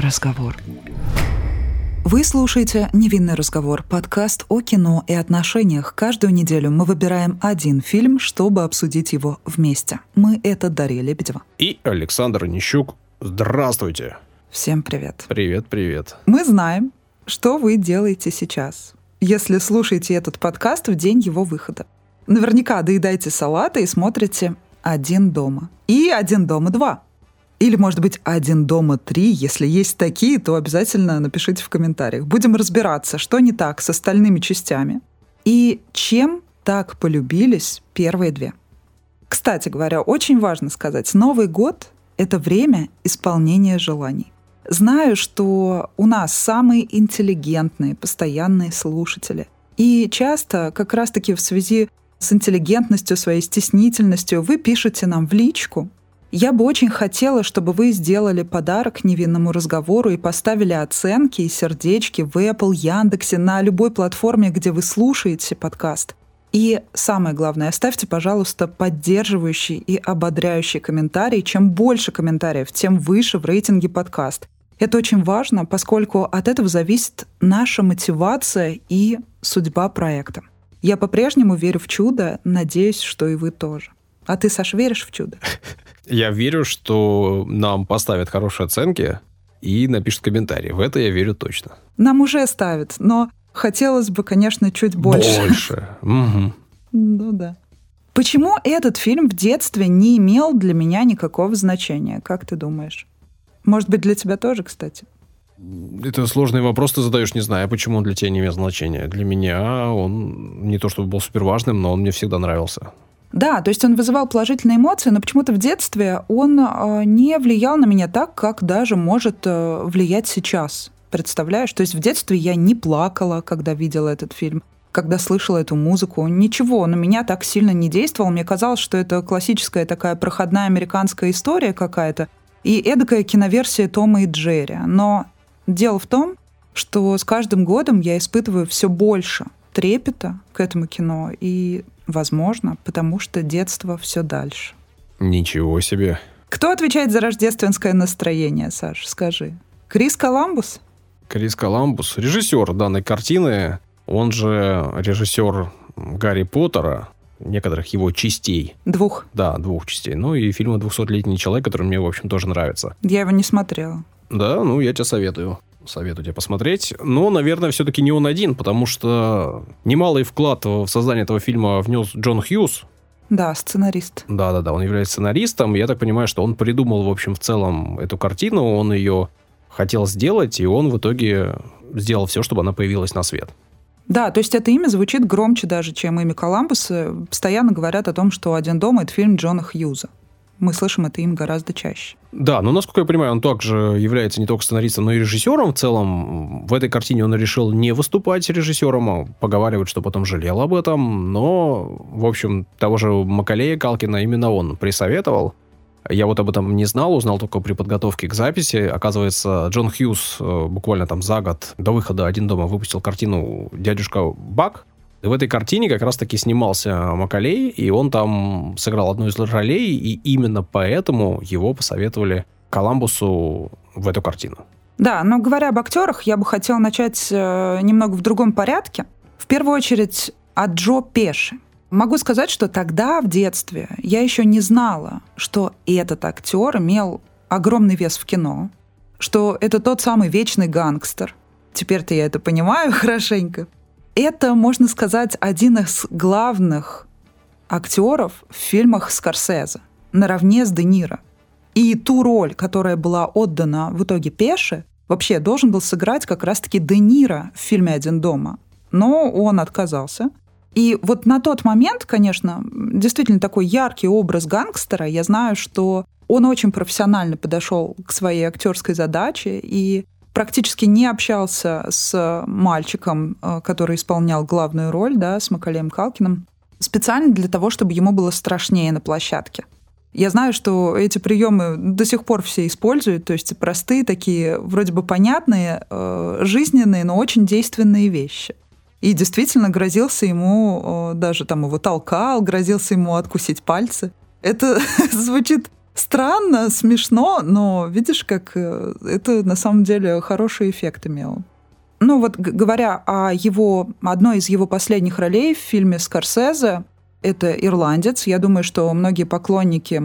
разговор. Вы слушаете «Невинный разговор» — подкаст о кино и отношениях. Каждую неделю мы выбираем один фильм, чтобы обсудить его вместе. Мы — это Дарья Лебедева. И Александр Нищук. Здравствуйте. Всем привет. Привет, привет. Мы знаем, что вы делаете сейчас, если слушаете этот подкаст в день его выхода. Наверняка доедаете салаты и смотрите «Один дома». И «Один дома 2». Или, может быть, «Один дома 3». Если есть такие, то обязательно напишите в комментариях. Будем разбираться, что не так с остальными частями. И чем так полюбились первые две. Кстати говоря, очень важно сказать, Новый год — это время исполнения желаний. Знаю, что у нас самые интеллигентные, постоянные слушатели. И часто, как раз-таки в связи с интеллигентностью, своей стеснительностью, вы пишете нам в личку. Я бы очень хотела, чтобы вы сделали подарок невинному разговору и поставили оценки и сердечки в Apple, Яндексе, на любой платформе, где вы слушаете подкаст. И самое главное, оставьте, пожалуйста, поддерживающий и ободряющий комментарий. Чем больше комментариев, тем выше в рейтинге подкаст. Это очень важно, поскольку от этого зависит наша мотивация и судьба проекта. Я по-прежнему верю в чудо, надеюсь, что и вы тоже. А ты, Саш, веришь в чудо? Я верю, что нам поставят хорошие оценки и напишут комментарии. В это я верю точно. Нам уже ставят, но хотелось бы, конечно, чуть больше. Больше. Угу. Ну да. Почему этот фильм в детстве не имел для меня никакого значения, как ты думаешь? Может быть, для тебя тоже, кстати? Это сложный вопрос ты задаешь, не знаю, почему он для тебя не имеет значения. Для меня он не то чтобы был супер важным, но он мне всегда нравился. Да, то есть он вызывал положительные эмоции, но почему-то в детстве он э, не влиял на меня так, как даже может э, влиять сейчас. Представляешь? То есть в детстве я не плакала, когда видела этот фильм когда слышала эту музыку. Ничего на меня так сильно не действовало. Мне казалось, что это классическая такая проходная американская история какая-то и эдакая киноверсия Тома и Джерри. Но дело в том, что с каждым годом я испытываю все больше трепета к этому кино. И, возможно, потому что детство все дальше. Ничего себе. Кто отвечает за рождественское настроение, Саш, скажи? Крис Коламбус? Крис Коламбус, режиссер данной картины, он же режиссер Гарри Поттера, некоторых его частей. Двух? Да, двух частей. Ну и фильма «200-летний человек», который мне, в общем, тоже нравится. Я его не смотрела. Да, ну я тебе советую. Советую тебе посмотреть. Но, наверное, все-таки не он один, потому что немалый вклад в создание этого фильма внес Джон Хьюз, да, сценарист. Да-да-да, он является сценаристом. Я так понимаю, что он придумал, в общем, в целом эту картину, он ее хотел сделать, и он в итоге сделал все, чтобы она появилась на свет. Да, то есть это имя звучит громче даже, чем имя Коламбуса. Постоянно говорят о том, что «Один дом» — это фильм Джона Хьюза. Мы слышим это им гораздо чаще. Да, но насколько я понимаю, он также является не только сценаристом, но и режиссером. В целом, в этой картине он решил не выступать режиссером, а поговаривать, что потом жалел об этом. Но, в общем, того же Макалея Калкина именно он присоветовал. Я вот об этом не знал, узнал только при подготовке к записи. Оказывается, Джон Хьюз э, буквально там за год до выхода «Один дома» выпустил картину «Дядюшка Бак». В этой картине как раз-таки снимался Макалей, и он там сыграл одну из ролей, и именно поэтому его посоветовали Коламбусу в эту картину. Да, но говоря об актерах, я бы хотела начать э, немного в другом порядке. В первую очередь от Джо Пеши. Могу сказать, что тогда, в детстве, я еще не знала, что этот актер имел огромный вес в кино, что это тот самый вечный гангстер. Теперь-то я это понимаю хорошенько. Это, можно сказать, один из главных актеров в фильмах Скорсезе, наравне с Де Ниро. И ту роль, которая была отдана в итоге Пеше, вообще должен был сыграть как раз-таки Де Ниро в фильме «Один дома». Но он отказался – и вот на тот момент, конечно, действительно такой яркий образ гангстера. Я знаю, что он очень профессионально подошел к своей актерской задаче и практически не общался с мальчиком, э, который исполнял главную роль, да, с Макалеем Калкиным, специально для того, чтобы ему было страшнее на площадке. Я знаю, что эти приемы до сих пор все используют, то есть простые такие, вроде бы понятные, э, жизненные, но очень действенные вещи. И действительно грозился ему, даже там его толкал, грозился ему откусить пальцы. Это звучит странно, смешно, но видишь, как э, это на самом деле хороший эффект имело. Ну вот говоря о его, одной из его последних ролей в фильме «Скорсезе», это «Ирландец». Я думаю, что многие поклонники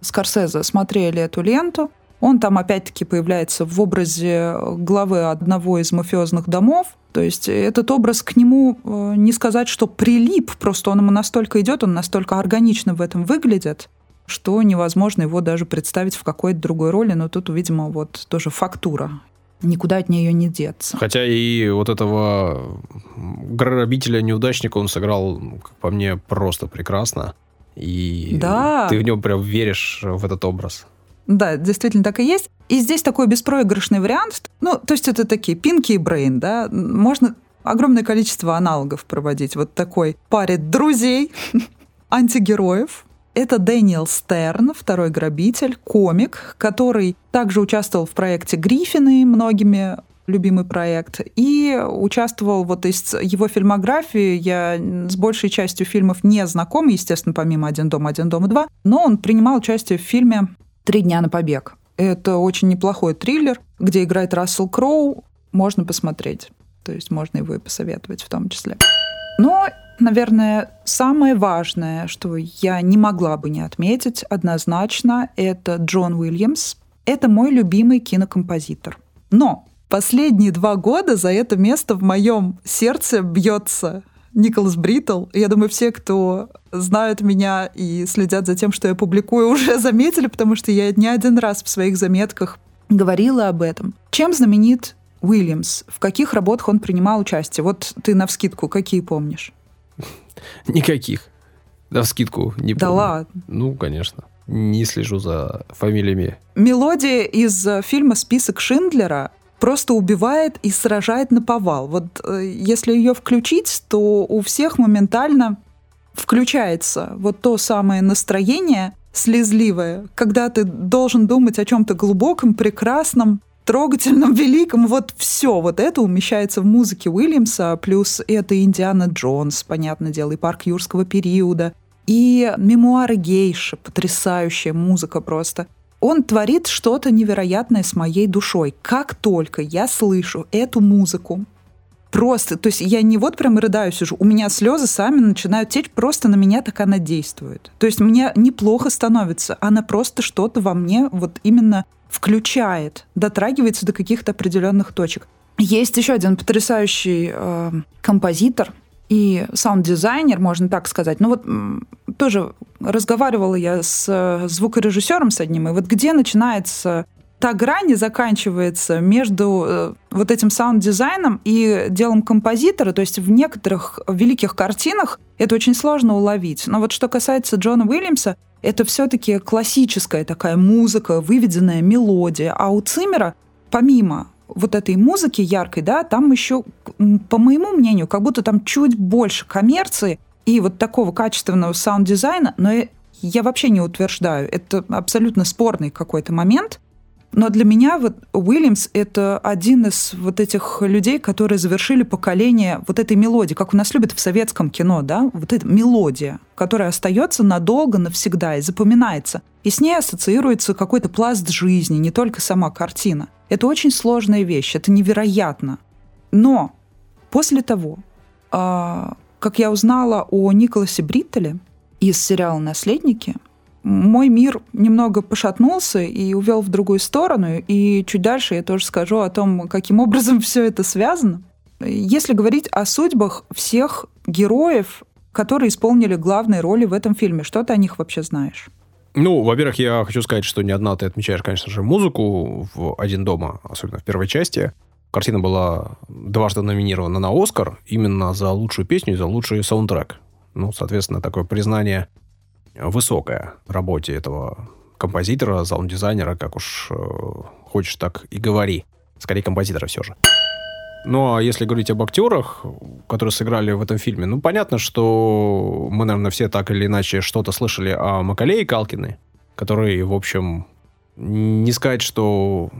Скорсезе смотрели эту ленту. Он там опять-таки появляется в образе главы одного из мафиозных домов. То есть этот образ к нему э, не сказать, что прилип, просто он ему настолько идет, он настолько органично в этом выглядит, что невозможно его даже представить в какой-то другой роли. Но тут, видимо, вот тоже фактура никуда от нее не деться. Хотя и вот этого грабителя-неудачника он сыграл, как по мне, просто прекрасно. И да. ты в нем прям веришь в этот образ. Да, действительно так и есть. И здесь такой беспроигрышный вариант. Ну, то есть это такие Пинки и Брейн, да. Можно огромное количество аналогов проводить. Вот такой паре друзей, антигероев, это Дэниел Стерн, второй грабитель, комик, который также участвовал в проекте «Гриффины», многими любимый проект, и участвовал вот из его фильмографии, я с большей частью фильмов не знакома, естественно, помимо «Один дом, один дом и два», но он принимал участие в фильме «Три дня на побег». Это очень неплохой триллер, где играет Рассел Кроу, можно посмотреть. То есть можно его и посоветовать в том числе. Но Наверное, самое важное, что я не могла бы не отметить однозначно, это Джон Уильямс. Это мой любимый кинокомпозитор. Но последние два года за это место в моем сердце бьется Николас Бриттл. Я думаю, все, кто знают меня и следят за тем, что я публикую, уже заметили, потому что я не один раз в своих заметках говорила об этом. Чем знаменит Уильямс? В каких работах он принимал участие? Вот ты на вскидку какие помнишь? Никаких. Да, в скидку не Да помню. ладно. Ну, конечно. Не слежу за фамилиями. Мелодия из э, фильма «Список Шиндлера» просто убивает и сражает на повал. Вот э, если ее включить, то у всех моментально включается вот то самое настроение слезливое, когда ты должен думать о чем-то глубоком, прекрасном, трогательном, великом. Вот все, вот это умещается в музыке Уильямса, плюс это Индиана Джонс, понятное дело, и парк юрского периода, и мемуары гейши, потрясающая музыка просто. Он творит что-то невероятное с моей душой. Как только я слышу эту музыку, просто, то есть я не вот прям рыдаю сижу, у меня слезы сами начинают течь, просто на меня так она действует. То есть мне неплохо становится, она просто что-то во мне вот именно включает, дотрагивается до каких-то определенных точек. Есть еще один потрясающий э, композитор и саунд-дизайнер, можно так сказать. Ну вот тоже разговаривала я с э, звукорежиссером с одним, и вот где начинается та грань заканчивается между э, вот этим саунд-дизайном и делом композитора. То есть в некоторых великих картинах это очень сложно уловить. Но вот что касается Джона Уильямса, это все-таки классическая такая музыка, выведенная мелодия. А у Циммера, помимо вот этой музыки яркой, да, там еще, по моему мнению, как будто там чуть больше коммерции и вот такого качественного саунд-дизайна, но я вообще не утверждаю. Это абсолютно спорный какой-то момент. Но для меня вот Уильямс — это один из вот этих людей, которые завершили поколение вот этой мелодии, как у нас любят в советском кино, да, вот эта мелодия, которая остается надолго, навсегда и запоминается. И с ней ассоциируется какой-то пласт жизни, не только сама картина. Это очень сложная вещь, это невероятно. Но после того, а, как я узнала о Николасе Бриттеле из сериала «Наследники», мой мир немного пошатнулся и увел в другую сторону. И чуть дальше я тоже скажу о том, каким образом все это связано. Если говорить о судьбах всех героев, которые исполнили главные роли в этом фильме, что ты о них вообще знаешь? Ну, во-первых, я хочу сказать, что не одна ты отмечаешь, конечно же, музыку в «Один дома», особенно в первой части. Картина была дважды номинирована на «Оскар» именно за лучшую песню и за лучший саундтрек. Ну, соответственно, такое признание высокая работе этого композитора, саунд-дизайнера, как уж э, хочешь, так и говори. Скорее, композитора все же. Ну, а если говорить об актерах, которые сыграли в этом фильме, ну, понятно, что мы, наверное, все так или иначе что-то слышали о Макалее Калкине, который, в общем, не сказать, что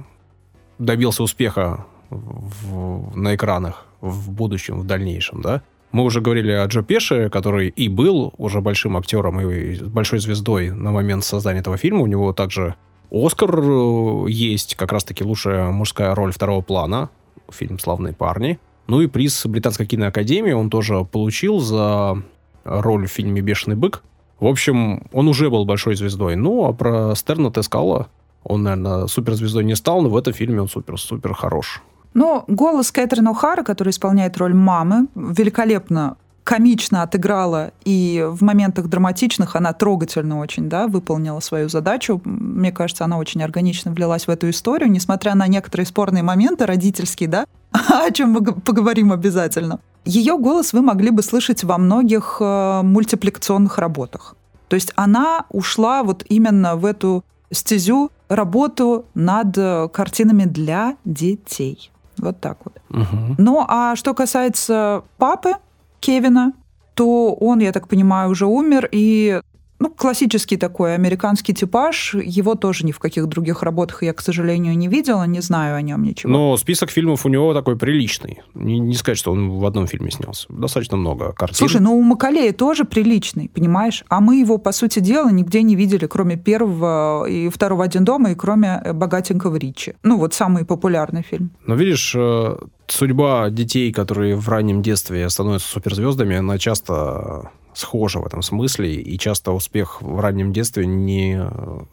добился успеха в, на экранах в будущем, в дальнейшем, да, Мы уже говорили о Джо Пеше, который и был уже большим актером и большой звездой на момент создания этого фильма. У него также Оскар э, есть, как раз-таки лучшая мужская роль второго плана, фильм «Славные парни». Ну и приз Британской киноакадемии он тоже получил за роль в фильме «Бешеный бык». В общем, он уже был большой звездой. Ну, а про Стерна ты сказала, он, наверное, суперзвездой не стал, но в этом фильме он супер-супер хорош. Но голос Кэтрин О'Хара, который исполняет роль мамы, великолепно комично отыграла, и в моментах драматичных она трогательно очень да, выполнила свою задачу. Мне кажется, она очень органично влилась в эту историю, несмотря на некоторые спорные моменты родительские, да, о чем мы поговорим обязательно. Ее голос вы могли бы слышать во многих э, мультипликационных работах. То есть она ушла вот именно в эту стезю работу над э, картинами для детей. Вот так вот. Угу. Ну, а что касается папы Кевина, то он, я так понимаю, уже умер, и ну, классический такой американский типаж. Его тоже ни в каких других работах я, к сожалению, не видела, не знаю о нем ничего. Но список фильмов у него такой приличный. Не, не сказать, что он в одном фильме снялся. Достаточно много картин. Слушай, ну у Макалея тоже приличный, понимаешь? А мы его, по сути дела, нигде не видели, кроме первого и второго «Один дома» и кроме «Богатенького Ричи». Ну, вот самый популярный фильм. Но видишь, э, судьба детей, которые в раннем детстве становятся суперзвездами, она часто схожи в этом смысле, и часто успех в раннем детстве не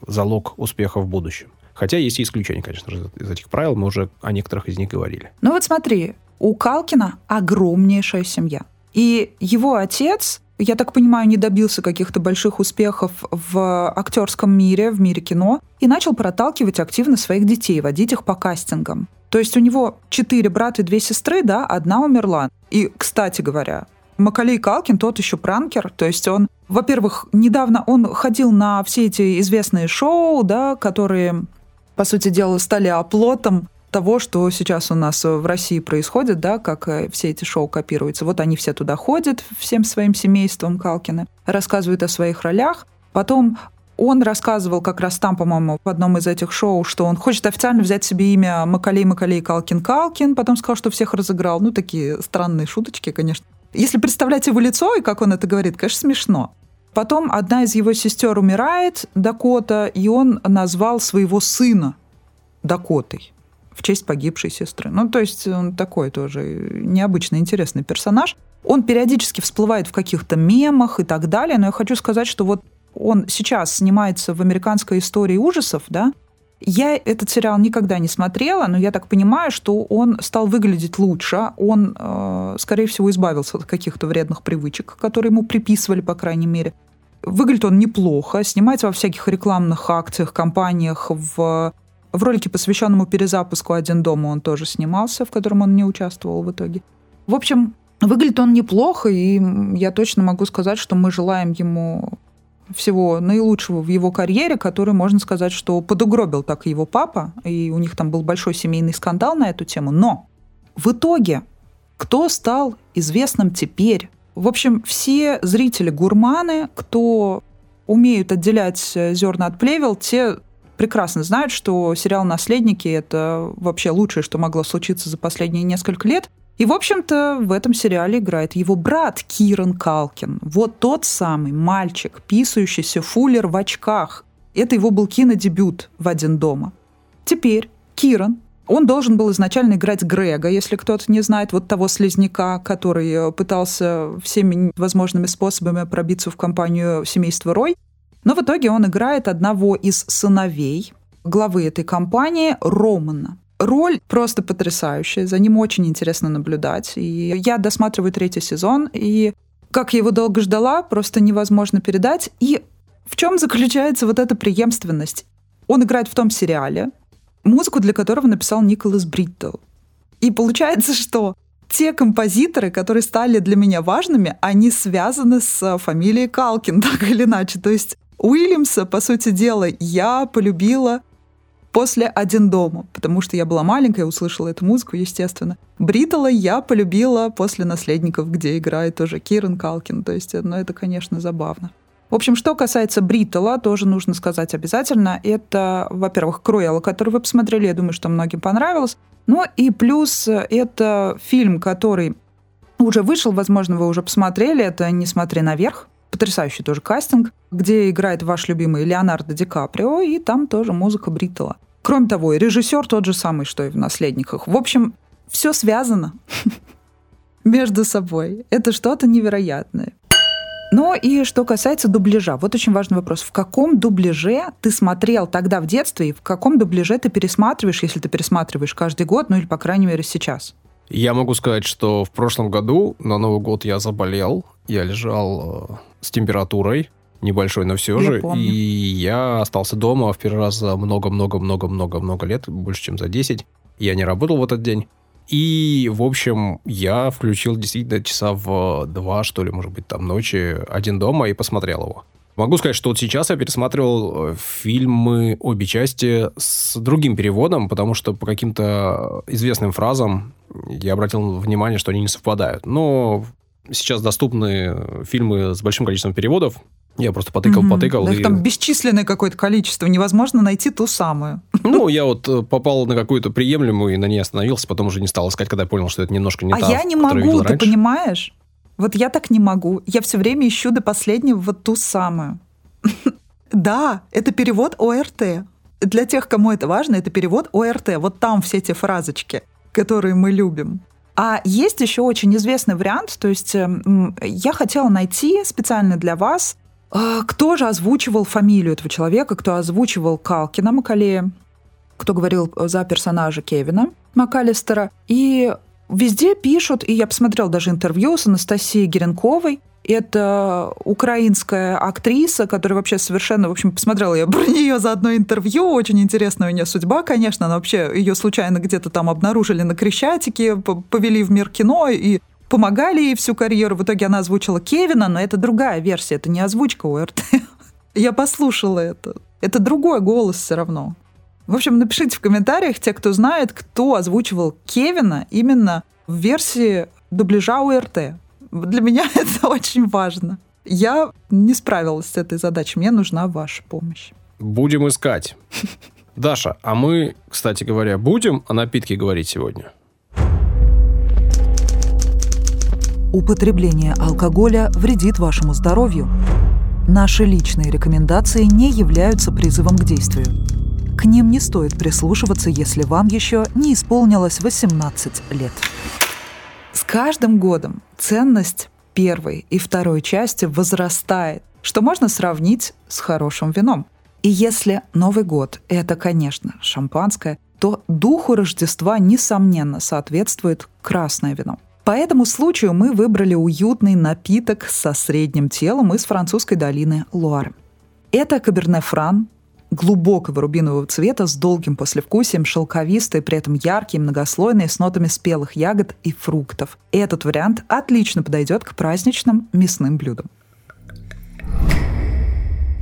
залог успеха в будущем. Хотя есть и исключения, конечно же, из этих правил, мы уже о некоторых из них говорили. Ну вот смотри, у Калкина огромнейшая семья. И его отец, я так понимаю, не добился каких-то больших успехов в актерском мире, в мире кино, и начал проталкивать активно своих детей, водить их по кастингам. То есть у него четыре брата и две сестры, да, одна умерла. И, кстати говоря, Макалей Калкин тот еще пранкер, то есть он, во-первых, недавно он ходил на все эти известные шоу, да, которые, по сути дела, стали оплотом того, что сейчас у нас в России происходит, да, как э, все эти шоу копируются. Вот они все туда ходят, всем своим семейством Калкины, рассказывают о своих ролях. Потом он рассказывал как раз там, по-моему, в одном из этих шоу, что он хочет официально взять себе имя Макалей Макалей Калкин Калкин, потом сказал, что всех разыграл. Ну, такие странные шуточки, конечно. Если представлять его лицо и как он это говорит, конечно, смешно. Потом одна из его сестер умирает, Дакота, и он назвал своего сына Дакотой в честь погибшей сестры. Ну, то есть он такой тоже необычный, интересный персонаж. Он периодически всплывает в каких-то мемах и так далее, но я хочу сказать, что вот он сейчас снимается в американской истории ужасов, да, я этот сериал никогда не смотрела, но я так понимаю, что он стал выглядеть лучше. Он, э, скорее всего, избавился от каких-то вредных привычек, которые ему приписывали, по крайней мере. Выглядит он неплохо, снимается во всяких рекламных акциях, компаниях, в, в ролике, посвященному перезапуску «Один дома» он тоже снимался, в котором он не участвовал в итоге. В общем, выглядит он неплохо, и я точно могу сказать, что мы желаем ему всего наилучшего в его карьере, который, можно сказать, что подугробил так его папа, и у них там был большой семейный скандал на эту тему. Но в итоге кто стал известным теперь? В общем, все зрители-гурманы, кто умеют отделять зерна от плевел, те прекрасно знают, что сериал «Наследники» — это вообще лучшее, что могло случиться за последние несколько лет. И, в общем-то, в этом сериале играет его брат Киран Калкин. Вот тот самый мальчик, писающийся фуллер в очках. Это его был кинодебют в «Один дома». Теперь Киран, он должен был изначально играть Грега, если кто-то не знает, вот того слезняка, который э, пытался всеми возможными способами пробиться в компанию семейства Рой. Но в итоге он играет одного из сыновей главы этой компании, Романа. Роль просто потрясающая, за ним очень интересно наблюдать. И я досматриваю третий сезон, и как я его долго ждала, просто невозможно передать. И в чем заключается вот эта преемственность? Он играет в том сериале, музыку для которого написал Николас Бриттл. И получается, что те композиторы, которые стали для меня важными, они связаны с фамилией Калкин, так или иначе. То есть Уильямса, по сути дела, я полюбила после «Один дома», потому что я была маленькая, услышала эту музыку, естественно. Бритала я полюбила после «Наследников», где играет тоже Киран Калкин. То есть, ну, это, конечно, забавно. В общем, что касается Бритала, тоже нужно сказать обязательно. Это, во-первых, Круэлла, который вы посмотрели, я думаю, что многим понравилось. Ну и плюс это фильм, который уже вышел, возможно, вы уже посмотрели. Это «Не смотри наверх». Потрясающий тоже кастинг, где играет ваш любимый Леонардо Ди Каприо, и там тоже музыка Бриттела. Кроме того, и режиссер тот же самый, что и в «Наследниках». В общем, все связано между собой. Это что-то невероятное. Ну и что касается дубляжа, вот очень важный вопрос. В каком дубляже ты смотрел тогда в детстве, и в каком дубляже ты пересматриваешь, если ты пересматриваешь каждый год, ну или, по крайней мере, сейчас? Я могу сказать, что в прошлом году на Новый год я заболел. Я лежал э, с температурой небольшой, но все Я же. помню. И я остался дома в первый раз за много-много-много-много-много лет, больше, чем за 10. Я не работал в этот день. И, в общем, я включил действительно часа в два, что ли, может быть, там ночи, один дома и посмотрел его. Могу сказать, что вот сейчас я пересматривал э, фильмы обе части с другим переводом, потому что по каким-то известным фразам я обратил внимание, что они не совпадают. Но сейчас доступны фильмы с большим количеством переводов. Я просто потыкал, Мгм. потыкал. Да и- их там бесчисленное какое-то количество. Невозможно найти ту самую. Ну, я вот э, попал на какую-то приемлемую и на ней остановился, потом уже не стал искать, когда я понял, что это немножко не а та, я не могу, видел ты понимаешь? Вот я так не могу. Я все время ищу до последнего вот ту самую. Да, это перевод ОРТ. Для тех, кому это важно, это перевод ОРТ. Вот там все те фразочки, которые мы любим. А есть еще очень известный вариант, то есть эм, я хотела найти специально для вас, э, кто же озвучивал фамилию этого человека, кто озвучивал Калкина Макалея, кто говорил за персонажа Кевина МакАлистера. И везде пишут, и я посмотрела даже интервью с Анастасией Геренковой, это украинская актриса, которая вообще совершенно, в общем, посмотрела я про нее за одно интервью, очень интересная у нее судьба, конечно, она вообще, ее случайно где-то там обнаружили на Крещатике, повели в мир кино и помогали ей всю карьеру. В итоге она озвучила Кевина, но это другая версия, это не озвучка ОРТ. Я послушала это. Это другой голос все равно. В общем, напишите в комментариях те, кто знает, кто озвучивал Кевина именно в версии дубляжа УРТ. Для меня это очень важно. Я не справилась с этой задачей. Мне нужна ваша помощь. Будем искать. Даша, а мы, кстати говоря, будем о напитке говорить сегодня? Употребление алкоголя вредит вашему здоровью. Наши личные рекомендации не являются призывом к действию. К ним не стоит прислушиваться, если вам еще не исполнилось 18 лет. С каждым годом ценность первой и второй части возрастает, что можно сравнить с хорошим вином. И если Новый год — это, конечно, шампанское, то духу Рождества, несомненно, соответствует красное вино. По этому случаю мы выбрали уютный напиток со средним телом из французской долины Луары. Это Каберне Фран, глубокого рубинового цвета с долгим послевкусием, шелковистый, при этом яркий, многослойный, с нотами спелых ягод и фруктов. Этот вариант отлично подойдет к праздничным мясным блюдам.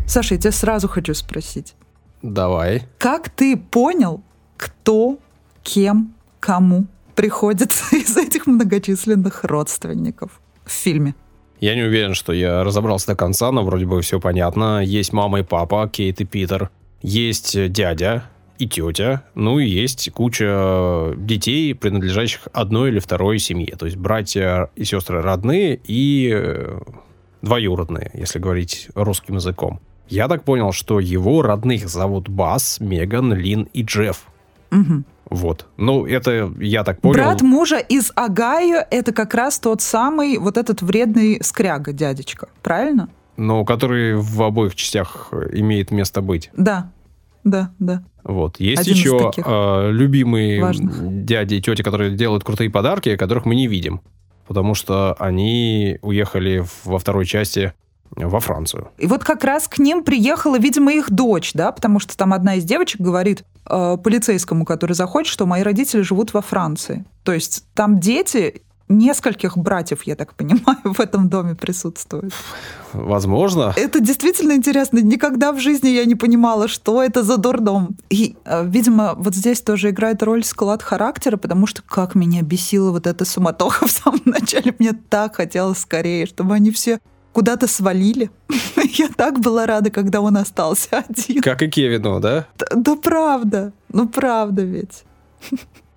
Саша, я тебя сразу хочу спросить. Давай. Как ты понял, кто, кем, кому приходится из этих многочисленных родственников в фильме? Я не уверен, что я разобрался до конца, но вроде бы все понятно. Есть мама и папа, Кейт и Питер. Есть э, дядя и тетя. Ну и есть куча детей, принадлежащих одной или второй семье. То есть братья и сестры родные и э, двоюродные, если говорить русским языком. Я так понял, что его родных зовут Бас, Меган, Лин и Джефф. Мгм. Вот. Ну, это я так понял. Брат мужа из Агаю — это как раз тот самый вот этот вредный скряга, дядечка. Правильно? Но который в обоих частях э, имеет место быть. Да, да, да. Вот. Есть Один еще э, любимые важных. дяди и тети, которые делают крутые подарки, которых мы не видим. Потому что они уехали во второй части во Францию. И вот как раз к ним приехала, видимо, их дочь, да, потому что там одна из девочек говорит э, полицейскому, который заходит, что мои родители живут во Франции. То есть там дети нескольких братьев, я так понимаю, в этом доме присутствуют. Возможно. Это действительно интересно. Никогда в жизни я не понимала, что это за дурдом. И, э, видимо, вот здесь тоже играет роль склад характера, потому что как меня бесила вот эта суматоха в самом начале. Мне так хотелось скорее, чтобы они все куда-то свалили. Я так была рада, когда он остался один. Как и Кевину, да? Да, да правда, ну правда ведь.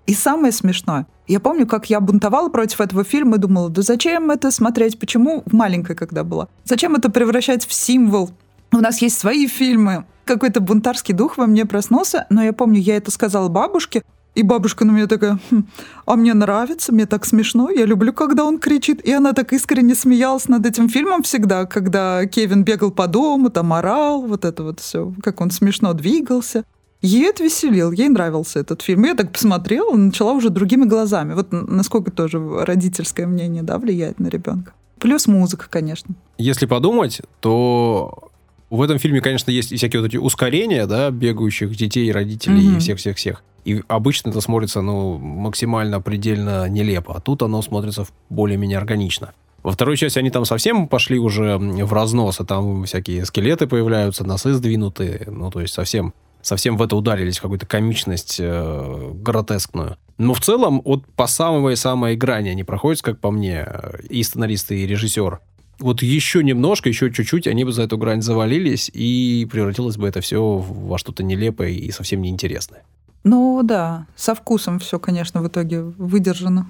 И самое смешное, Я помню, как я бунтовала против этого фильма и думала, да зачем это смотреть? Почему? Маленькая когда была. Зачем это превращать в символ? У нас есть свои фильмы. Какой-то бунтарский дух во мне проснулся, но я помню, я это сказала бабушке, и бабушка на меня такая, хм, а мне нравится, мне так смешно, я люблю, когда он кричит. И она так искренне смеялась над этим фильмом всегда, когда Кевин бегал по дому, там орал, вот это вот все, как он смешно двигался. Ей это веселил, ей нравился этот фильм. Я так посмотрела, начала уже другими глазами. Вот насколько тоже родительское мнение да, влияет на ребенка. Плюс музыка, конечно. Если подумать, то в этом фильме, конечно, есть и всякие вот эти ускорения, да, бегающих детей, родителей mm-hmm. и всех-всех-всех. И обычно это смотрится, ну, максимально, предельно нелепо. А тут оно смотрится более-менее органично. Во второй части они там совсем пошли уже в разнос, а там всякие скелеты появляются, носы сдвинутые, ну, то есть совсем, совсем в это ударились, какую-то комичность э, гротескную. Но в целом, вот по самой-самой грани они проходят, как по мне, и сценаристы, и режиссер. Вот еще немножко, еще чуть-чуть, они бы за эту грань завалились, и превратилось бы это все во что-то нелепое и совсем неинтересное. Ну да, со вкусом все, конечно, в итоге выдержано.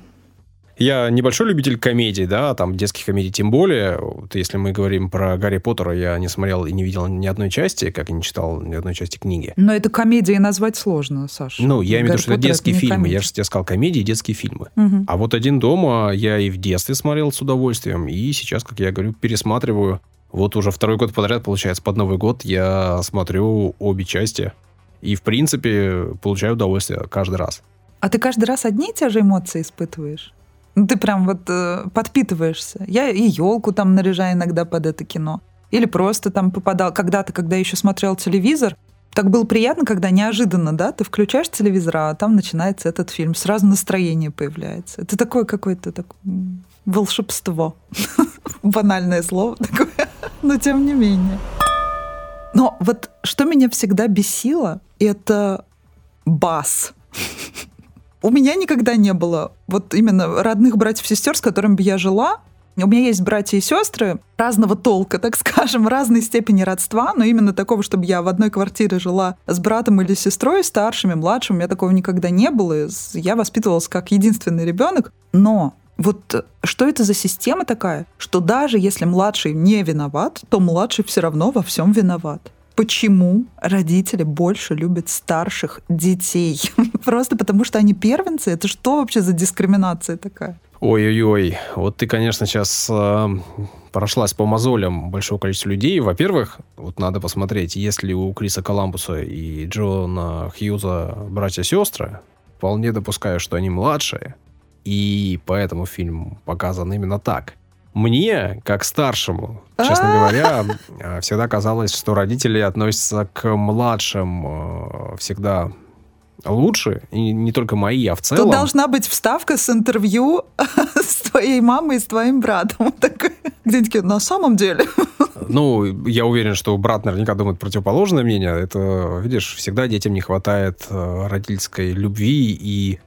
Я небольшой любитель комедий, да, там детских комедий тем более. Вот если мы говорим про Гарри Поттера, я не смотрел и не видел ни одной части, как и не читал ни одной части книги. Но это комедией назвать сложно, Саша. Ну, я имею в виду, что это детские это фильмы. Комедия. Я же тебе сказал, комедии и детские фильмы. Угу. А вот «Один дома» я и в детстве смотрел с удовольствием, и сейчас, как я говорю, пересматриваю. Вот уже второй год подряд, получается, под Новый год я смотрю обе части. И, в принципе, получаю удовольствие каждый раз. А ты каждый раз одни и те же эмоции испытываешь? Ну, ты прям вот э, подпитываешься. Я и елку там наряжаю иногда под это кино. Или просто там попадал когда-то, когда еще смотрел телевизор, так было приятно, когда неожиданно, да, ты включаешь телевизор, а там начинается этот фильм, сразу настроение появляется. Это такое какое-то такое волшебство. Банальное слово такое, но тем не менее. Но вот что меня всегда бесило, это бас у меня никогда не было вот именно родных братьев-сестер, с которыми бы я жила. У меня есть братья и сестры разного толка, так скажем, разной степени родства, но именно такого, чтобы я в одной квартире жила с братом или сестрой, старшими, младшими, у меня такого никогда не было. Я воспитывалась как единственный ребенок, но вот что это за система такая, что даже если младший не виноват, то младший все равно во всем виноват почему родители больше любят старших детей. Просто потому, что они первенцы? Это что вообще за дискриминация такая? Ой-ой-ой, вот ты, конечно, сейчас э, прошлась по мозолям большого количества людей. Во-первых, вот надо посмотреть, есть ли у Криса Коламбуса и Джона Хьюза братья-сестры. Вполне допускаю, что они младшие, и поэтому фильм показан именно так – мне, как старшему, честно а. говоря, э, всегда казалось, что родители относятся к младшим э, всегда лучше, и не только мои, а в целом. Тут должна быть вставка с интервью с твоей мамой и с твоим братом. Где такие, на самом деле? Ну, я уверен, что брат наверняка думает противоположное мнение. Это, видишь, всегда детям не хватает э, родительской любви и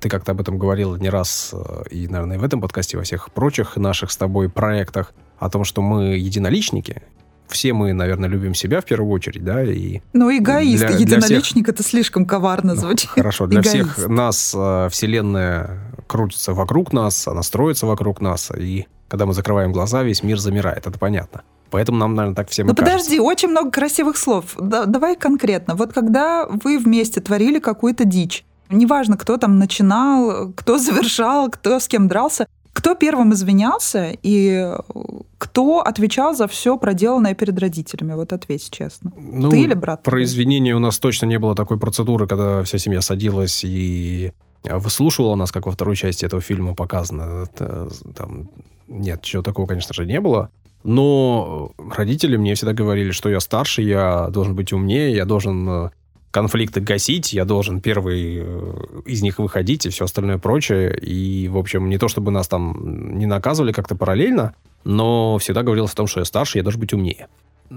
ты как-то об этом говорил не раз, э, и, наверное, в этом подкасте, во всех прочих наших с тобой проектах, о том, что мы единоличники, все мы, наверное, любим себя в первую очередь, да, и... Ну, эгоист, для, единоличник, для всех... это слишком коварно ну, звучит. Ну, хорошо, для эгоист. всех нас э, Вселенная крутится вокруг нас, она строится вокруг нас, и когда мы закрываем глаза, весь мир замирает, это понятно. Поэтому нам, наверное, так всем Ну, подожди, очень много красивых слов. Да, давай конкретно. Вот когда вы вместе творили какую-то дичь, Неважно, кто там начинал, кто завершал, кто с кем дрался. Кто первым извинялся и кто отвечал за все проделанное перед родителями? Вот ответь честно. Ну, Ты или брат? Про извинения у нас точно не было такой процедуры, когда вся семья садилась и выслушивала нас, как во второй части этого фильма показано. Это, там, нет, чего такого, конечно же, не было. Но родители мне всегда говорили, что я старше, я должен быть умнее, я должен э, конфликты гасить, я должен первый э, из них выходить и все остальное прочее. И, в общем, не то чтобы нас там не наказывали как-то параллельно, но всегда говорилось о том, что я старше, я должен быть умнее.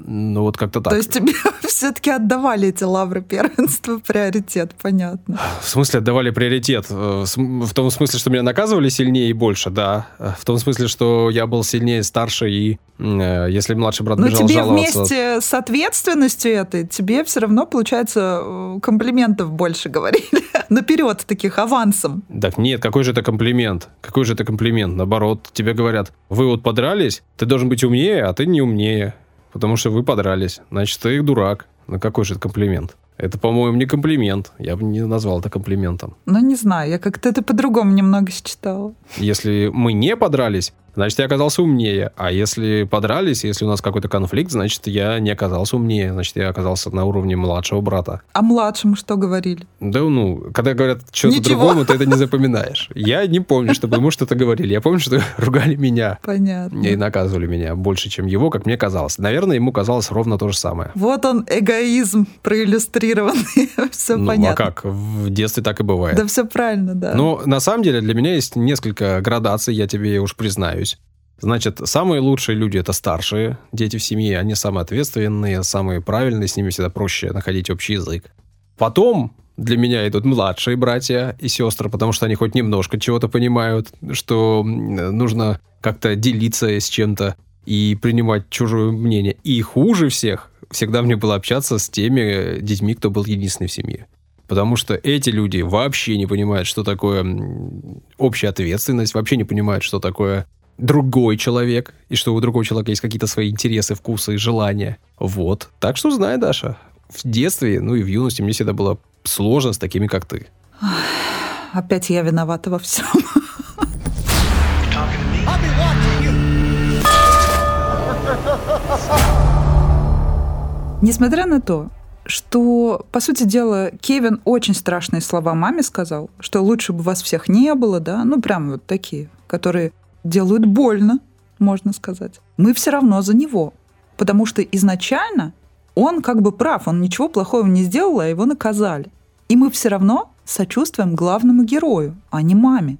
Ну, вот как-то так. То есть тебе все-таки отдавали эти лавры первенства, приоритет, понятно. В смысле отдавали приоритет? Э, в том смысле, что меня наказывали сильнее и больше, да. В том смысле, что я был сильнее, старше, и э, если младший брат Но бежал тебе жаловаться... вместе с ответственностью этой, тебе все равно, получается, э, комплиментов больше говорили. Наперед таких, авансом. Так нет, какой же это комплимент? Какой же это комплимент? Наоборот, тебе говорят, вы вот подрались, ты должен быть умнее, а ты не умнее потому что вы подрались. Значит, ты дурак. Ну какой же это комплимент? Это, по-моему, не комплимент. Я бы не назвал это комплиментом. Ну, не знаю, я как-то это по-другому немного считала. Если мы не подрались, значит, я оказался умнее. А если подрались, если у нас какой-то конфликт, значит, я не оказался умнее. Значит, я оказался на уровне младшего брата. А младшему что говорили? Да, ну, когда говорят что-то другому, ты это не запоминаешь. Я не помню, чтобы ему что-то говорили. Я помню, что ругали меня. Понятно. И наказывали меня больше, чем его, как мне казалось. Наверное, ему казалось ровно то же самое. Вот он, эгоизм проиллюстрированный. все ну, а понятно. а как? В детстве так и бывает. Да все правильно, да. Но на самом деле для меня есть несколько градаций, я тебе уж признаюсь. Значит, самые лучшие люди — это старшие дети в семье. Они самые ответственные, самые правильные, с ними всегда проще находить общий язык. Потом для меня идут младшие братья и сестры, потому что они хоть немножко чего-то понимают, что нужно как-то делиться с чем-то и принимать чужое мнение. И хуже всех всегда мне было общаться с теми детьми, кто был единственный в семье. Потому что эти люди вообще не понимают, что такое общая ответственность, вообще не понимают, что такое другой человек, и что у другого человека есть какие-то свои интересы, вкусы и желания. Вот. Так что знай, Даша, в детстве, ну и в юности мне всегда было сложно с такими, как ты. Опять я виновата во всем. Несмотря на то, что, по сути дела, Кевин очень страшные слова маме сказал, что лучше бы вас всех не было, да, ну прям вот такие, которые делают больно, можно сказать. Мы все равно за него. Потому что изначально он как бы прав, он ничего плохого не сделал, а его наказали. И мы все равно сочувствуем главному герою, а не маме.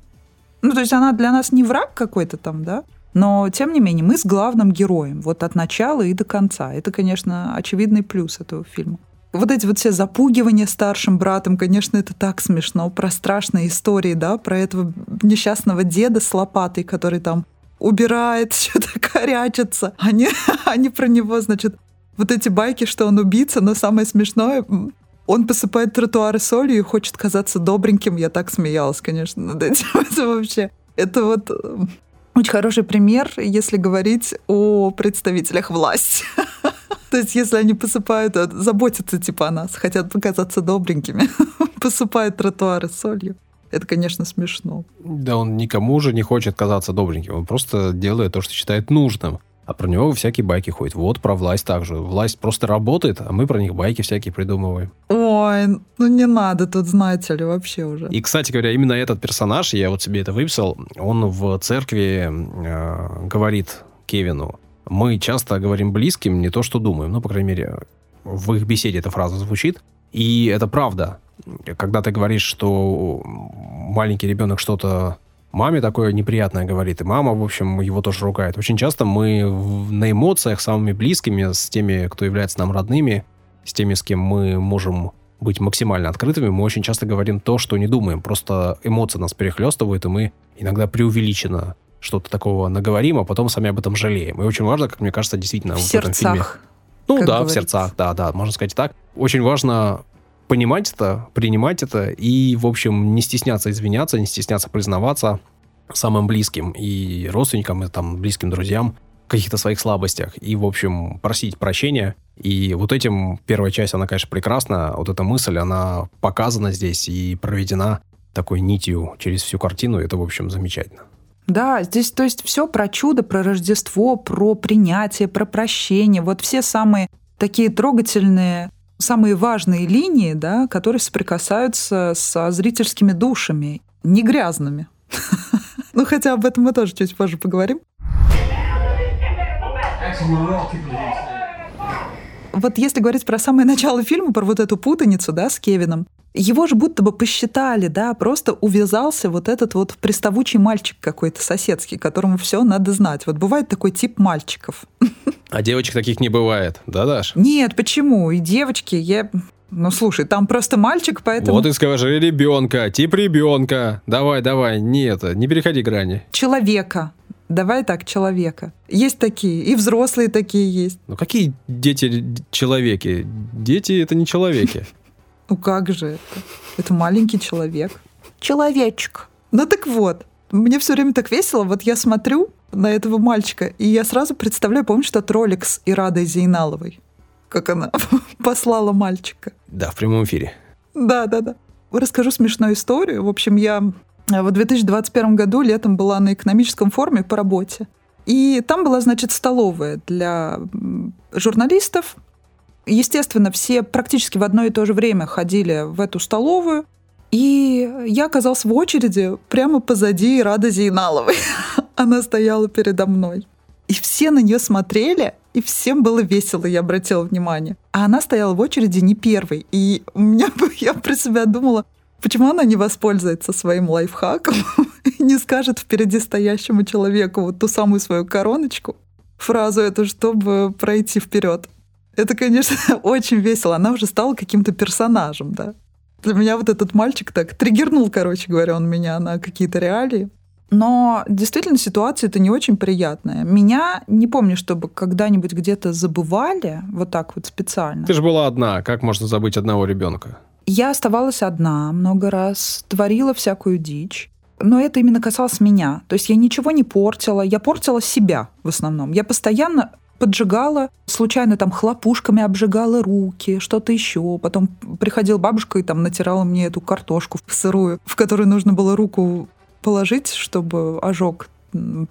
Ну, то есть она для нас не враг какой-то там, да? Но, тем не менее, мы с главным героем, вот от начала и до конца. Это, конечно, очевидный плюс этого фильма. Вот эти вот все запугивания старшим братом, конечно, это так смешно. Про страшные истории, да, про этого несчастного деда с лопатой, который там убирает, что-то корячится. Они, они про него, значит, вот эти байки, что он убийца, но самое смешное, он посыпает тротуары солью и хочет казаться добреньким. Я так смеялась, конечно, над этим. Это вообще... Это вот очень хороший пример, если говорить о представителях власти. То есть, если они посыпают, э, заботятся типа о нас, хотят показаться добренькими, посыпают тротуары солью. Это, конечно, смешно. Да он никому же не хочет казаться добреньким. Он просто делает то, что считает нужным. А про него всякие байки ходят. Вот про власть также. Власть просто работает, а мы про них байки всякие придумываем. Ой, ну не надо тут, знаете ли, вообще уже. И, кстати говоря, именно этот персонаж, я вот себе это выписал, он в церкви э, говорит Кевину, мы часто говорим близким не то, что думаем. Ну, по крайней мере, в их беседе эта фраза звучит. И это правда. Когда ты говоришь, что маленький ребенок что-то маме такое неприятное говорит, и мама, в общем, его тоже ругает. Очень часто мы на эмоциях самыми близкими, с теми, кто является нам родными, с теми, с кем мы можем быть максимально открытыми, мы очень часто говорим то, что не думаем. Просто эмоции нас перехлестывают, и мы иногда преувеличенно что-то такого наговорим, а потом сами об этом жалеем. И очень важно, как мне кажется, действительно в вот сердцах, в этом фильме. Ну да, говорится. в сердцах, да, да, можно сказать так. Очень важно понимать это, принимать это и, в общем, не стесняться извиняться, не стесняться признаваться самым близким и родственникам, и там близким друзьям в каких-то своих слабостях. И, в общем, просить прощения. И вот этим первая часть, она, конечно, прекрасна. Вот эта мысль, она показана здесь и проведена такой нитью через всю картину. Это, в общем, замечательно. Да, здесь, то есть, все про чудо, про Рождество, про принятие, про прощение. Вот все самые такие трогательные, самые важные линии, да, которые соприкасаются со зрительскими душами, не грязными. Ну, хотя об этом мы тоже чуть позже поговорим. Вот если говорить про самое начало фильма, про вот эту путаницу, да, с Кевином, его же будто бы посчитали, да, просто увязался вот этот вот приставучий мальчик какой-то соседский, которому все надо знать. Вот бывает такой тип мальчиков. А девочек таких не бывает, да, Даш? Нет, почему? И девочки, я... Ну, слушай, там просто мальчик, поэтому... Вот и скажи ребенка, тип ребенка. Давай, давай, нет, не переходи грани. Человека. Давай так, человека. Есть такие, и взрослые такие есть. Ну какие дети человеки? Дети это не человеки. Ну как же это? Это маленький человек. Человечек. Ну так вот, мне все время так весело. Вот я смотрю на этого мальчика, и я сразу представляю, помнишь, этот ролик с Ирадой Зейналовой? Как она послала мальчика. Да, в прямом эфире. Да, да, да. Расскажу смешную историю. В общем, я в 2021 году летом была на экономическом форуме по работе. И там была, значит, столовая для журналистов. Естественно, все практически в одно и то же время ходили в эту столовую. И я оказался в очереди прямо позади Рады Зейналовой. Она стояла передо мной. И все на нее смотрели, и всем было весело, я обратила внимание. А она стояла в очереди не первой. И у меня, я про себя думала, Почему она не воспользуется своим лайфхаком и не скажет впереди стоящему человеку вот ту самую свою короночку, фразу эту, чтобы пройти вперед? Это, конечно, очень весело. Она уже стала каким-то персонажем, да. Для меня вот этот мальчик так триггернул, короче говоря, он меня на какие-то реалии. Но действительно ситуация это не очень приятная. Меня не помню, чтобы когда-нибудь где-то забывали вот так вот специально. Ты же была одна. Как можно забыть одного ребенка? Я оставалась одна много раз, творила всякую дичь. Но это именно касалось меня. То есть я ничего не портила, я портила себя в основном. Я постоянно поджигала, случайно там хлопушками обжигала руки, что-то еще. Потом приходила бабушка и там натирала мне эту картошку сырую, в которую нужно было руку положить, чтобы ожог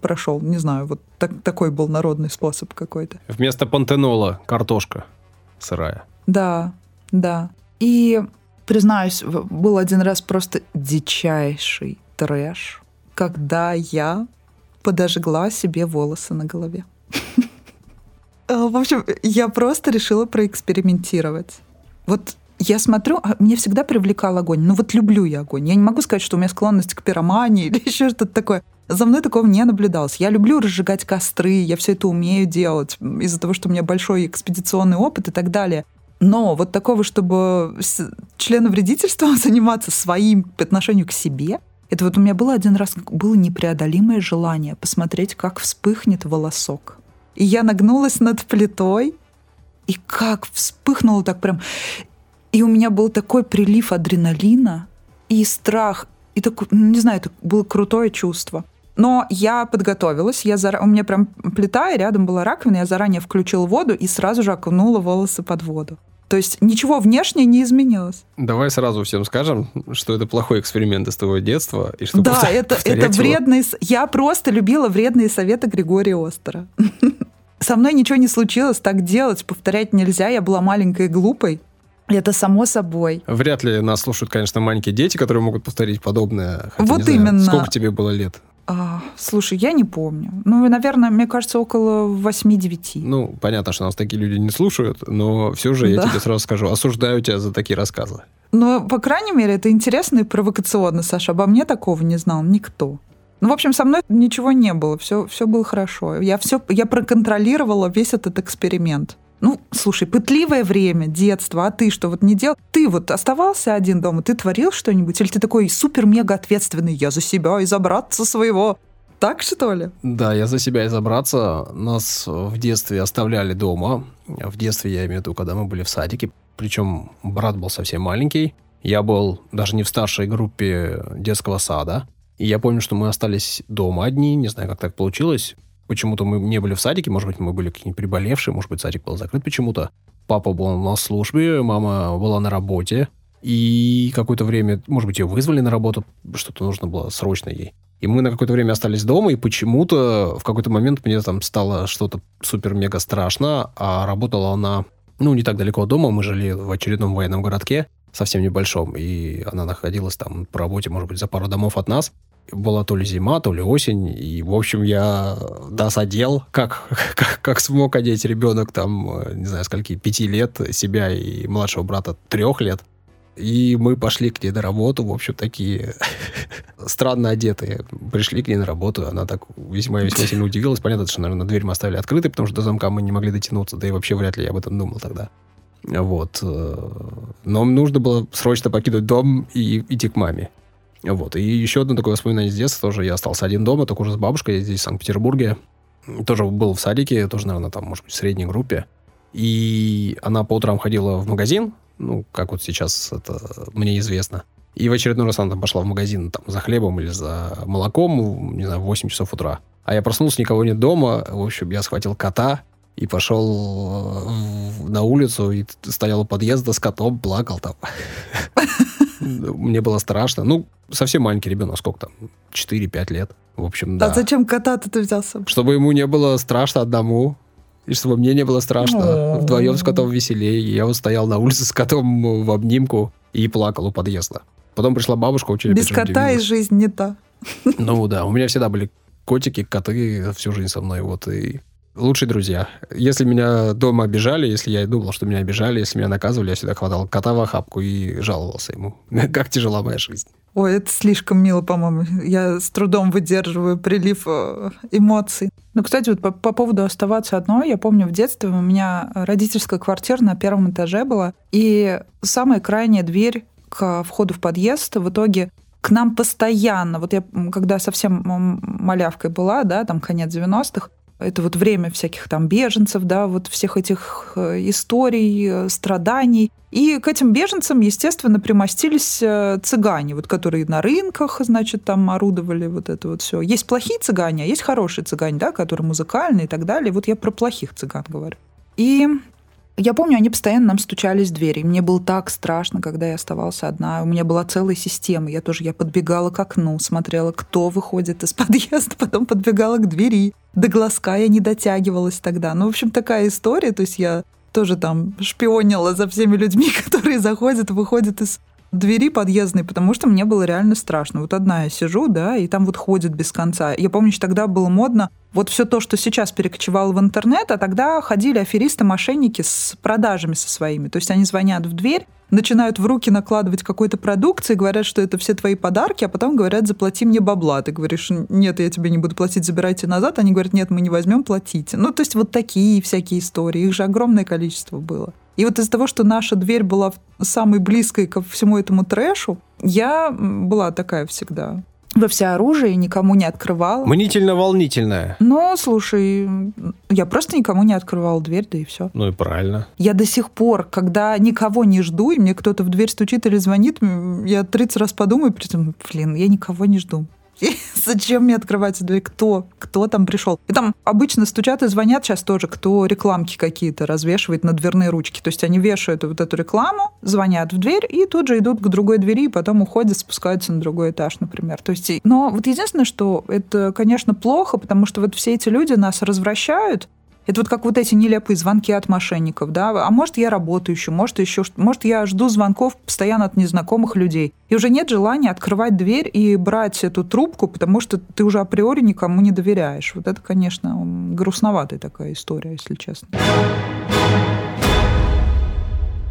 прошел. Не знаю, вот так, такой был народный способ какой-то. Вместо пантенола картошка сырая. Да, да. И Признаюсь, был один раз просто дичайший трэш, когда я подожгла себе волосы на голове. А, в общем, я просто решила проэкспериментировать. Вот я смотрю, а меня всегда привлекал огонь. Ну вот люблю я огонь. Я не могу сказать, что у меня склонность к пиромании или еще что-то такое. За мной такого не наблюдалось. Я люблю разжигать костры, я все это умею делать из-за того, что у меня большой экспедиционный опыт и так далее. Но вот такого, чтобы членовредительством заниматься своим по отношению к себе, это вот у меня было один раз было непреодолимое желание посмотреть, как вспыхнет волосок. И я нагнулась над плитой, и как вспыхнуло так прям. И у меня был такой прилив адреналина и страх, и такой, ну, не знаю, это было крутое чувство. Но я подготовилась, я зар... у меня прям плита, и рядом была раковина, я заранее включила воду и сразу же окунула волосы под воду. То есть ничего внешне не изменилось. Давай сразу всем скажем, что это плохой эксперимент из твоего детства. И что да, это, это вредный... Его. Я просто любила вредные советы Григория Остера. Со мной ничего не случилось, так делать, повторять нельзя. Я была маленькой и глупой. Это само собой. Вряд ли нас слушают, конечно, маленькие дети, которые могут повторить подобное. Хотя, вот именно. Знаю, сколько тебе было лет? А, слушай, я не помню. Ну, наверное, мне кажется, около 8-9. Ну, понятно, что нас такие люди не слушают, но все же я тебе сразу скажу, осуждаю тебя за такие рассказы. Ну, по крайней мере, это интересно и провокационно, Саша. Обо мне такого не знал никто. Ну, в общем, со мной ничего не было, все, все было хорошо. Я, все, я проконтролировала весь этот эксперимент. Ну, слушай, пытливое время, детство, а ты что вот не делал? Ты вот оставался один дома, ты творил что-нибудь? Или ты такой супер-мега ответственный, я за себя и забраться своего? Так, что ли? Да, я за себя и забраться. Нас в детстве оставляли дома. В детстве, я имею в виду, когда мы были в садике. Причем брат был совсем маленький. Я был даже не в старшей группе детского сада. И я помню, что мы остались дома одни. Не знаю, как так получилось. Почему-то мы не были в садике, может быть, мы были какие-нибудь приболевшие, может быть, садик был закрыт почему-то. Папа был на службе, мама была на работе. И какое-то время, может быть, ее вызвали на работу, что-то нужно было срочно ей. И мы на какое-то время остались дома, и почему-то в какой-то момент мне там стало что-то супер-мега страшно, а работала она, ну, не так далеко от дома, мы жили в очередном военном городке, совсем небольшом, и она находилась там по работе, может быть, за пару домов от нас была то ли зима, то ли осень, и, в общем, я нас как, как, как смог одеть ребенок, там, не знаю, скольки, пяти лет, себя и младшего брата трех лет. И мы пошли к ней на работу, в общем, такие странно одетые. Пришли к ней на работу, она так весьма-весьма сильно удивилась. Понятно, что, наверное, дверь мы оставили открытой, потому что до замка мы не могли дотянуться, да и вообще вряд ли я об этом думал тогда. Вот. Э, но нужно было срочно покинуть дом и идти к маме. Вот. И еще одно такое воспоминание с детства тоже. Я остался один дома, только уже с бабушкой здесь, в Санкт-Петербурге. Тоже был в садике, тоже, наверное, там, может быть, в средней группе. И она по утрам ходила в магазин, ну, как вот сейчас это мне известно. И в очередной раз она там пошла в магазин там, за хлебом или за молоком, не знаю, в 8 часов утра. А я проснулся, никого нет дома. В общем, я схватил кота и пошел э, на улицу и стоял у подъезда с котом, плакал там. Мне было страшно. Ну, совсем маленький ребенок, сколько там? 4-5 лет. В общем, да. А зачем кота-то ты взялся? Чтобы ему не было страшно одному. И чтобы мне не было страшно. Вдвоем с котом веселее. Я вот стоял на улице с котом в обнимку и плакал у подъезда. Потом пришла бабушка, очень Без кота и жизнь не та. Ну да, у меня всегда были котики, коты всю жизнь со мной. Вот и лучшие друзья. Если меня дома обижали, если я думал, что меня обижали, если меня наказывали, я всегда хватал кота в охапку и жаловался ему. Как тяжела моя жизнь. Ой, это слишком мило, по-моему. Я с трудом выдерживаю прилив э, эмоций. Ну, кстати, вот по, по поводу оставаться одной, я помню в детстве у меня родительская квартира на первом этаже была, и самая крайняя дверь к входу в подъезд в итоге к нам постоянно, вот я когда совсем малявкой была, да, там конец 90-х, это вот время всяких там беженцев, да, вот всех этих э, историй, э, страданий. И к этим беженцам, естественно, примостились э, цыгане, вот которые на рынках, значит, там орудовали вот это вот все. Есть плохие цыгане, а есть хорошие цыгане, да, которые музыкальные и так далее. Вот я про плохих цыган говорю. И я помню, они постоянно нам стучались в двери. Мне было так страшно, когда я оставался одна. У меня была целая система. Я тоже я подбегала к окну, смотрела, кто выходит из подъезда, потом подбегала к двери. До глазка я не дотягивалась тогда. Ну, в общем, такая история. То есть я тоже там шпионила за всеми людьми, которые заходят, выходят из двери подъездной, потому что мне было реально страшно. Вот одна я сижу, да, и там вот ходит без конца. Я помню, что тогда было модно вот все то, что сейчас перекочевало в интернет, а тогда ходили аферисты-мошенники с продажами со своими. То есть они звонят в дверь, начинают в руки накладывать какой-то продукции, говорят, что это все твои подарки, а потом говорят, заплати мне бабла. Ты говоришь, нет, я тебе не буду платить, забирайте назад. Они говорят, нет, мы не возьмем, платите. Ну, то есть вот такие всякие истории. Их же огромное количество было. И вот из-за того, что наша дверь была самой близкой ко всему этому трэшу, я была такая всегда во всеоружие, никому не открывала. Мнительно-волнительная. Ну, слушай, я просто никому не открывала дверь, да и все. Ну и правильно. Я до сих пор, когда никого не жду, и мне кто-то в дверь стучит или звонит, я 30 раз подумаю, при этом, блин, я никого не жду. Зачем мне открывать дверь? Кто? Кто там пришел? И там обычно стучат и звонят сейчас тоже, кто рекламки какие-то развешивает на дверные ручки. То есть они вешают вот эту рекламу, звонят в дверь и тут же идут к другой двери, и потом уходят, спускаются на другой этаж, например. То есть, но вот единственное, что это, конечно, плохо, потому что вот все эти люди нас развращают, это вот как вот эти нелепые звонки от мошенников, да, а может я работаю еще, может еще, может я жду звонков постоянно от незнакомых людей. И уже нет желания открывать дверь и брать эту трубку, потому что ты уже априори никому не доверяешь. Вот это, конечно, грустноватая такая история, если честно.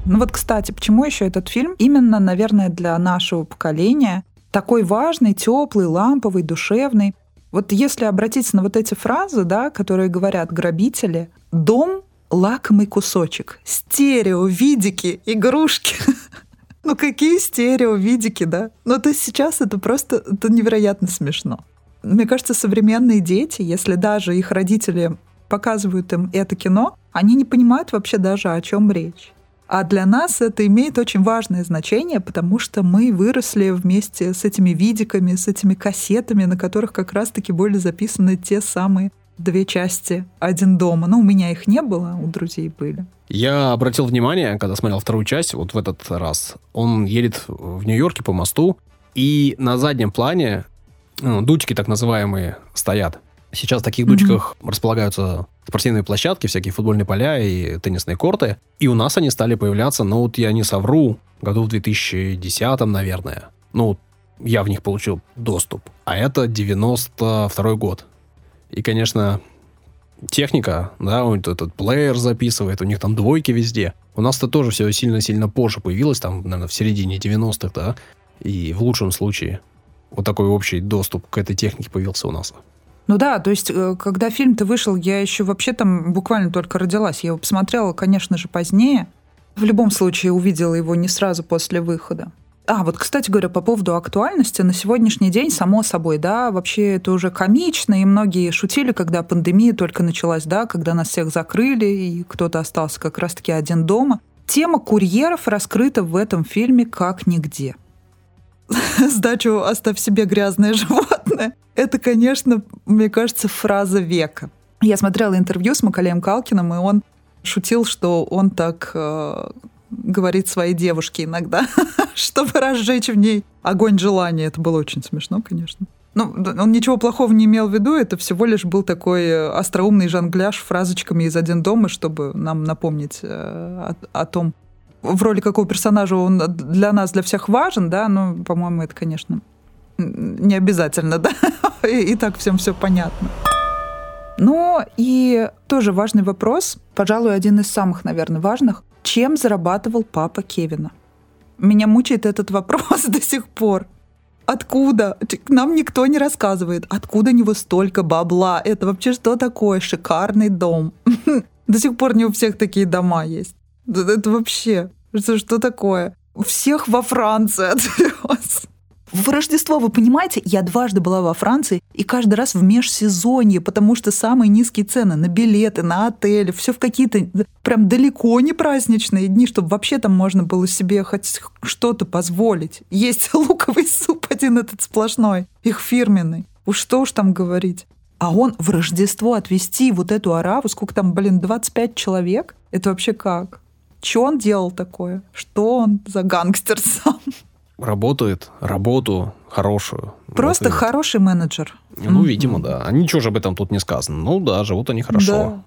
Ну вот, кстати, почему еще этот фильм именно, наверное, для нашего поколения такой важный, теплый, ламповый, душевный? Вот если обратиться на вот эти фразы, да, которые говорят грабители, дом — лакомый кусочек, стерео, видики, игрушки. Ну какие стерео, видики, да? Ну то сейчас это просто это невероятно смешно. Мне кажется, современные дети, если даже их родители показывают им это кино, они не понимают вообще даже, о чем речь. А для нас это имеет очень важное значение, потому что мы выросли вместе с этими видиками, с этими кассетами, на которых как раз-таки были записаны те самые две части «Один дома». Но у меня их не было, у друзей были. Я обратил внимание, когда смотрел вторую часть, вот в этот раз, он едет в Нью-Йорке по мосту, и на заднем плане ну, дучки так называемые стоят. Сейчас в таких дучках mm-hmm. располагаются спортивные площадки, всякие футбольные поля и теннисные корты. И у нас они стали появляться, ну вот я не совру, году в 2010, наверное. Ну, я в них получил доступ. А это 92 год. И, конечно, техника, да, вот этот плеер записывает, у них там двойки везде. У нас-то тоже все сильно-сильно позже появилось, там, наверное, в середине 90-х, да, и в лучшем случае вот такой общий доступ к этой технике появился у нас. Ну да, то есть, э, когда фильм-то вышел, я еще вообще там буквально только родилась. Я его посмотрела, конечно же, позднее. В любом случае, увидела его не сразу после выхода. А, вот, кстати говоря, по поводу актуальности, на сегодняшний день, само собой, да, вообще это уже комично, и многие шутили, когда пандемия только началась, да, когда нас всех закрыли, и кто-то остался как раз-таки один дома. Тема курьеров раскрыта в этом фильме как нигде. Сдачу «Оставь себе грязное животное» — это, конечно, мне кажется, фраза века. Я смотрела интервью с Макалеем Калкиным, и он шутил, что он так э, говорит своей девушке иногда, чтобы разжечь в ней огонь желания. Это было очень смешно, конечно. Ну, он ничего плохого не имел в виду, это всего лишь был такой э, остроумный жонгляж фразочками из «Один дома», чтобы нам напомнить э, о, о том, в роли какого персонажа он для нас, для всех важен, да, ну, по-моему, это, конечно, не обязательно, да, и, и так всем все понятно. Ну и тоже важный вопрос, пожалуй, один из самых, наверное, важных. Чем зарабатывал папа Кевина? Меня мучает этот вопрос до сих пор. Откуда? Нам никто не рассказывает. Откуда у него столько бабла? Это вообще что такое? Шикарный дом. До сих пор не у всех такие дома есть. Это вообще... Что, что такое? Всех во Франции отвез. В Рождество, вы понимаете, я дважды была во Франции, и каждый раз в межсезонье, потому что самые низкие цены на билеты, на отели, все в какие-то прям далеко не праздничные дни, чтобы вообще там можно было себе хоть что-то позволить. Есть луковый суп один этот сплошной, их фирменный. Уж что уж там говорить. А он в Рождество отвезти вот эту араву, сколько там, блин, 25 человек? Это вообще как? Что он делал такое? Что он за гангстер сам? Работает работу хорошую. Просто вот хороший менеджер. Ну, mm-hmm. видимо, да. А ничего же об этом тут не сказано. Ну да, живут они хорошо. Да,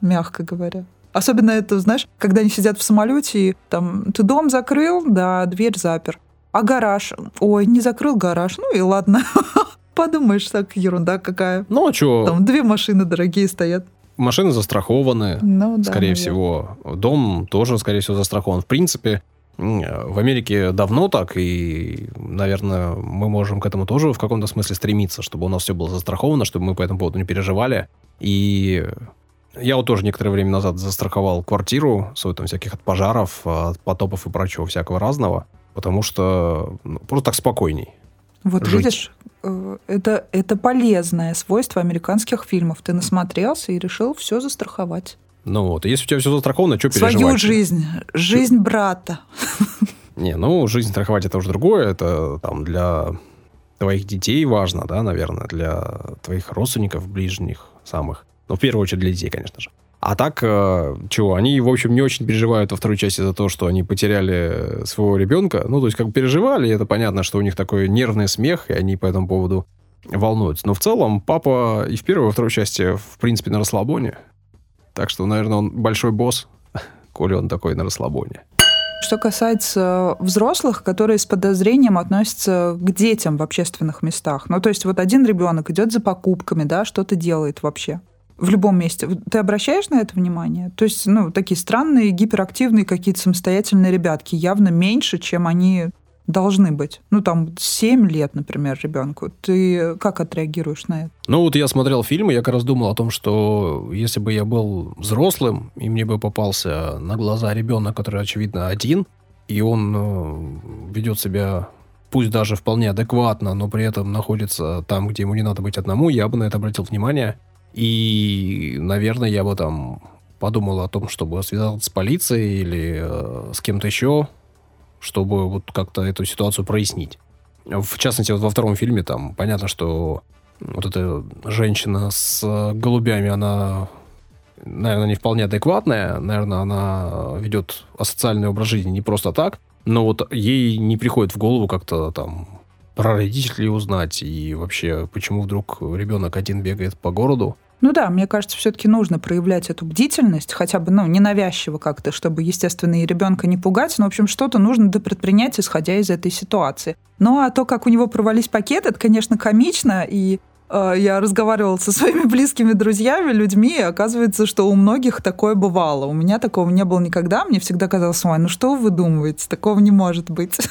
мягко говоря. Особенно это, знаешь, когда они сидят в самолете, и там ты дом закрыл, да, дверь запер. А гараж? Ой, не закрыл гараж. Ну и ладно. Подумаешь, так ерунда какая. Ну а что? Там две машины дорогие стоят машины застрахованы, ну, да, скорее наверное. всего. Дом тоже, скорее всего, застрахован. В принципе, в Америке давно так, и, наверное, мы можем к этому тоже в каком-то смысле стремиться, чтобы у нас все было застраховано, чтобы мы по этому поводу не переживали. И я вот тоже некоторое время назад застраховал квартиру, свою там всяких от пожаров, от потопов и прочего всякого разного, потому что ну, просто так спокойней. Вот жить. видишь, это, это полезное свойство американских фильмов. Ты насмотрелся и решил все застраховать. Ну вот, если у тебя все застраховано, что переживать? Свою жизнь, жизнь брата. Не, ну, жизнь страховать это уже другое. Это там для твоих детей важно, да, наверное, для твоих родственников ближних самых. Ну, в первую очередь для детей, конечно же. А так, э, чего, они, в общем, не очень переживают во второй части за то, что они потеряли своего ребенка. Ну, то есть, как переживали, это понятно, что у них такой нервный смех, и они по этому поводу волнуются. Но в целом папа и в первой, и во второй части, в принципе, на расслабоне. Так что, наверное, он большой босс, коли он такой на расслабоне. Что касается взрослых, которые с подозрением относятся к детям в общественных местах. Ну, то есть вот один ребенок идет за покупками, да, что-то делает вообще в любом месте. Ты обращаешь на это внимание? То есть, ну, такие странные, гиперактивные какие-то самостоятельные ребятки явно меньше, чем они должны быть. Ну, там, 7 лет, например, ребенку. Ты как отреагируешь на это? Ну, вот я смотрел фильм, и я как раз думал о том, что если бы я был взрослым, и мне бы попался на глаза ребенок, который, очевидно, один, и он э, ведет себя пусть даже вполне адекватно, но при этом находится там, где ему не надо быть одному, я бы на это обратил внимание. И, наверное, я бы там подумал о том, чтобы связаться с полицией или э, с кем-то еще, чтобы вот как-то эту ситуацию прояснить. В частности, вот во втором фильме там понятно, что вот эта женщина с голубями, она, наверное, не вполне адекватная, наверное, она ведет асоциальный образ жизни не просто так, но вот ей не приходит в голову как-то там про родителей узнать и вообще, почему вдруг ребенок один бегает по городу. Ну да, мне кажется, все-таки нужно проявлять эту бдительность, хотя бы, ну, ненавязчиво как-то, чтобы, естественно, и ребенка не пугать. Но, в общем, что-то нужно предпринять, исходя из этой ситуации. Ну а то, как у него провались пакеты, это, конечно, комично, и э, я разговаривала со своими близкими друзьями, людьми, и оказывается, что у многих такое бывало. У меня такого не было никогда. Мне всегда казалось, ой, ну что вы думаете, такого не может быть.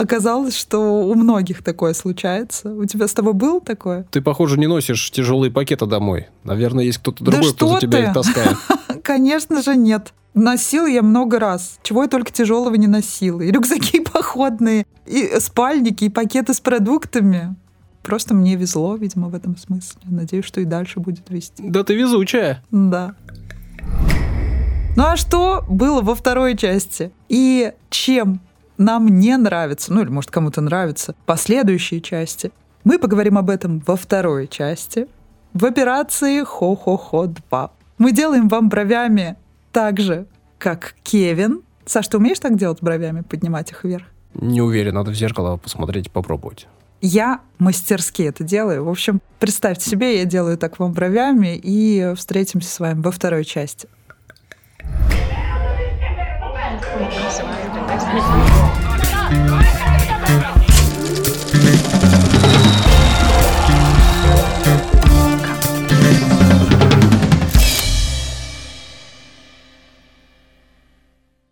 Оказалось, что у многих такое случается. У тебя с тобой было такое? Ты, похоже, не носишь тяжелые пакеты домой. Наверное, есть кто-то Да другой, кто что за тебя ты? их таскает. Конечно же, нет. Носила я много раз. Чего я только тяжелого не носила. И рюкзаки походные, и спальники, и пакеты с продуктами. Просто мне везло, видимо, в этом смысле. Надеюсь, что и дальше будет вести. Да ты везучая. Да. Ну а что было во второй части? И чем нам не нравится, ну или, может, кому-то нравится, последующие части. Мы поговорим об этом во второй части, в операции «Хо-хо-хо 2». Мы делаем вам бровями так же, как Кевин. Саш, ты умеешь так делать бровями, поднимать их вверх? Не уверен, надо в зеркало посмотреть, попробовать. Я мастерски это делаю. В общем, представьте себе, я делаю так вам бровями, и встретимся с вами во второй части. Thank you. Bye.